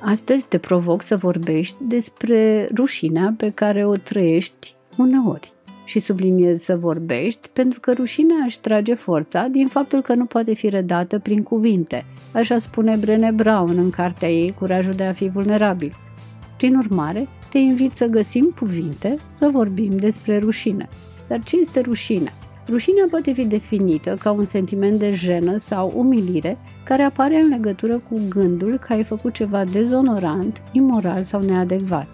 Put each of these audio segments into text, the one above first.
Astăzi te provoc să vorbești despre rușinea pe care o trăiești uneori. Și subliniez să vorbești pentru că rușinea își trage forța din faptul că nu poate fi redată prin cuvinte. Așa spune Brené Brown în cartea ei Curajul de a fi vulnerabil. Prin urmare, te invit să găsim cuvinte să vorbim despre rușine. Dar ce este rușinea? Rușinea poate fi definită ca un sentiment de jenă sau umilire care apare în legătură cu gândul că ai făcut ceva dezonorant, imoral sau neadecvat.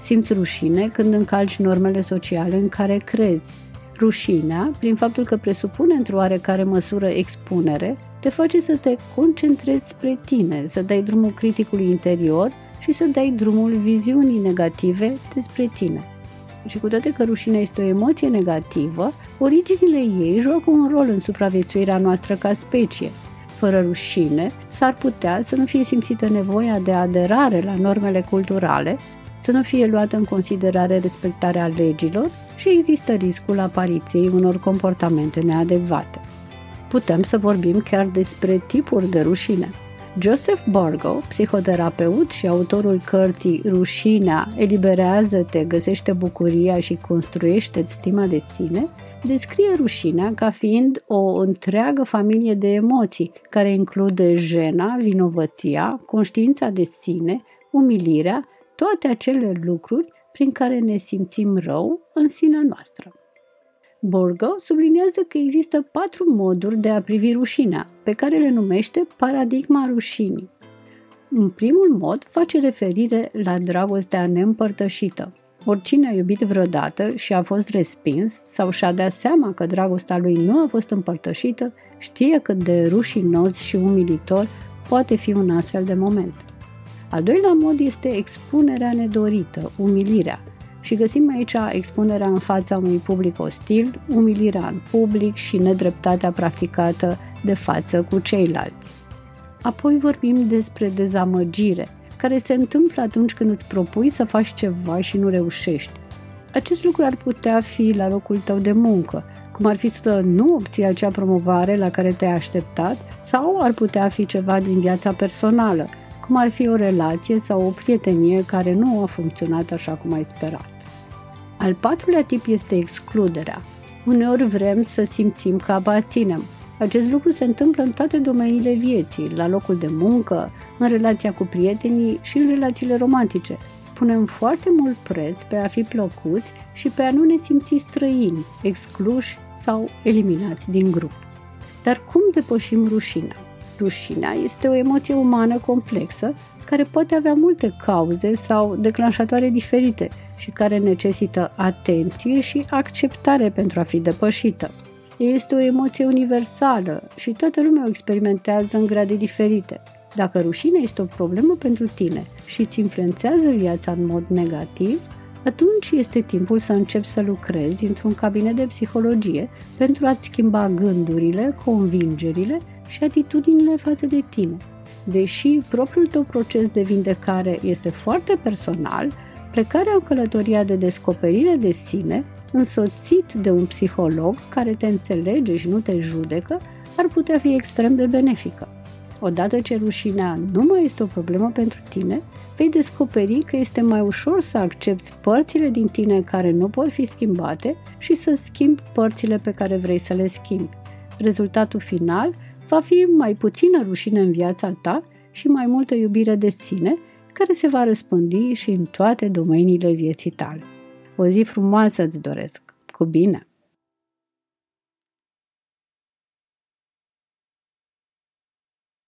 Simți rușine când încalci normele sociale în care crezi. Rușinea, prin faptul că presupune într-o oarecare măsură expunere, te face să te concentrezi spre tine, să dai drumul criticului interior și să dai drumul viziunii negative despre tine și cu toate că rușinea este o emoție negativă, originile ei joacă un rol în supraviețuirea noastră ca specie. Fără rușine, s-ar putea să nu fie simțită nevoia de aderare la normele culturale, să nu fie luată în considerare respectarea legilor și există riscul apariției unor comportamente neadecvate. Putem să vorbim chiar despre tipuri de rușine. Joseph Borgo, psihoterapeut și autorul cărții Rușinea, eliberează-te, găsește bucuria și construiește stima de sine, descrie rușinea ca fiind o întreagă familie de emoții, care include jena, vinovăția, conștiința de sine, umilirea, toate acele lucruri prin care ne simțim rău în sinea noastră. Borgo subliniază că există patru moduri de a privi rușinea, pe care le numește paradigma rușinii. În primul mod face referire la dragostea neîmpărtășită. Oricine a iubit vreodată și a fost respins sau și-a dat seama că dragostea lui nu a fost împărtășită, știe cât de rușinos și umilitor poate fi un astfel de moment. Al doilea mod este expunerea nedorită, umilirea, și găsim aici expunerea în fața unui public ostil, umilirea în public și nedreptatea practicată de față cu ceilalți. Apoi vorbim despre dezamăgire, care se întâmplă atunci când îți propui să faci ceva și nu reușești. Acest lucru ar putea fi la locul tău de muncă, cum ar fi să nu obții acea promovare la care te-ai așteptat, sau ar putea fi ceva din viața personală, cum ar fi o relație sau o prietenie care nu a funcționat așa cum ai sperat. Al patrulea tip este excluderea. Uneori vrem să simțim că aparținem. Acest lucru se întâmplă în toate domeniile vieții, la locul de muncă, în relația cu prietenii și în relațiile romantice. Punem foarte mult preț pe a fi plăcuți și pe a nu ne simți străini, excluși sau eliminați din grup. Dar cum depășim rușinea? Rușinea este o emoție umană complexă care poate avea multe cauze sau declanșatoare diferite și care necesită atenție și acceptare pentru a fi depășită. Este o emoție universală și toată lumea o experimentează în grade diferite. Dacă rușinea este o problemă pentru tine și îți influențează viața în mod negativ, atunci este timpul să începi să lucrezi într-un cabinet de psihologie pentru a-ți schimba gândurile, convingerile și atitudinile față de tine. Deși propriul tău proces de vindecare este foarte personal, plecarea în călătoria de descoperire de sine, însoțit de un psiholog care te înțelege și nu te judecă, ar putea fi extrem de benefică. Odată ce rușinea nu mai este o problemă pentru tine, vei descoperi că este mai ușor să accepti părțile din tine care nu pot fi schimbate și să schimbi părțile pe care vrei să le schimbi. Rezultatul final va fi mai puțină rușine în viața ta și mai multă iubire de sine, care se va răspândi și în toate domeniile vieții tale. O zi frumoasă îți doresc! Cu bine!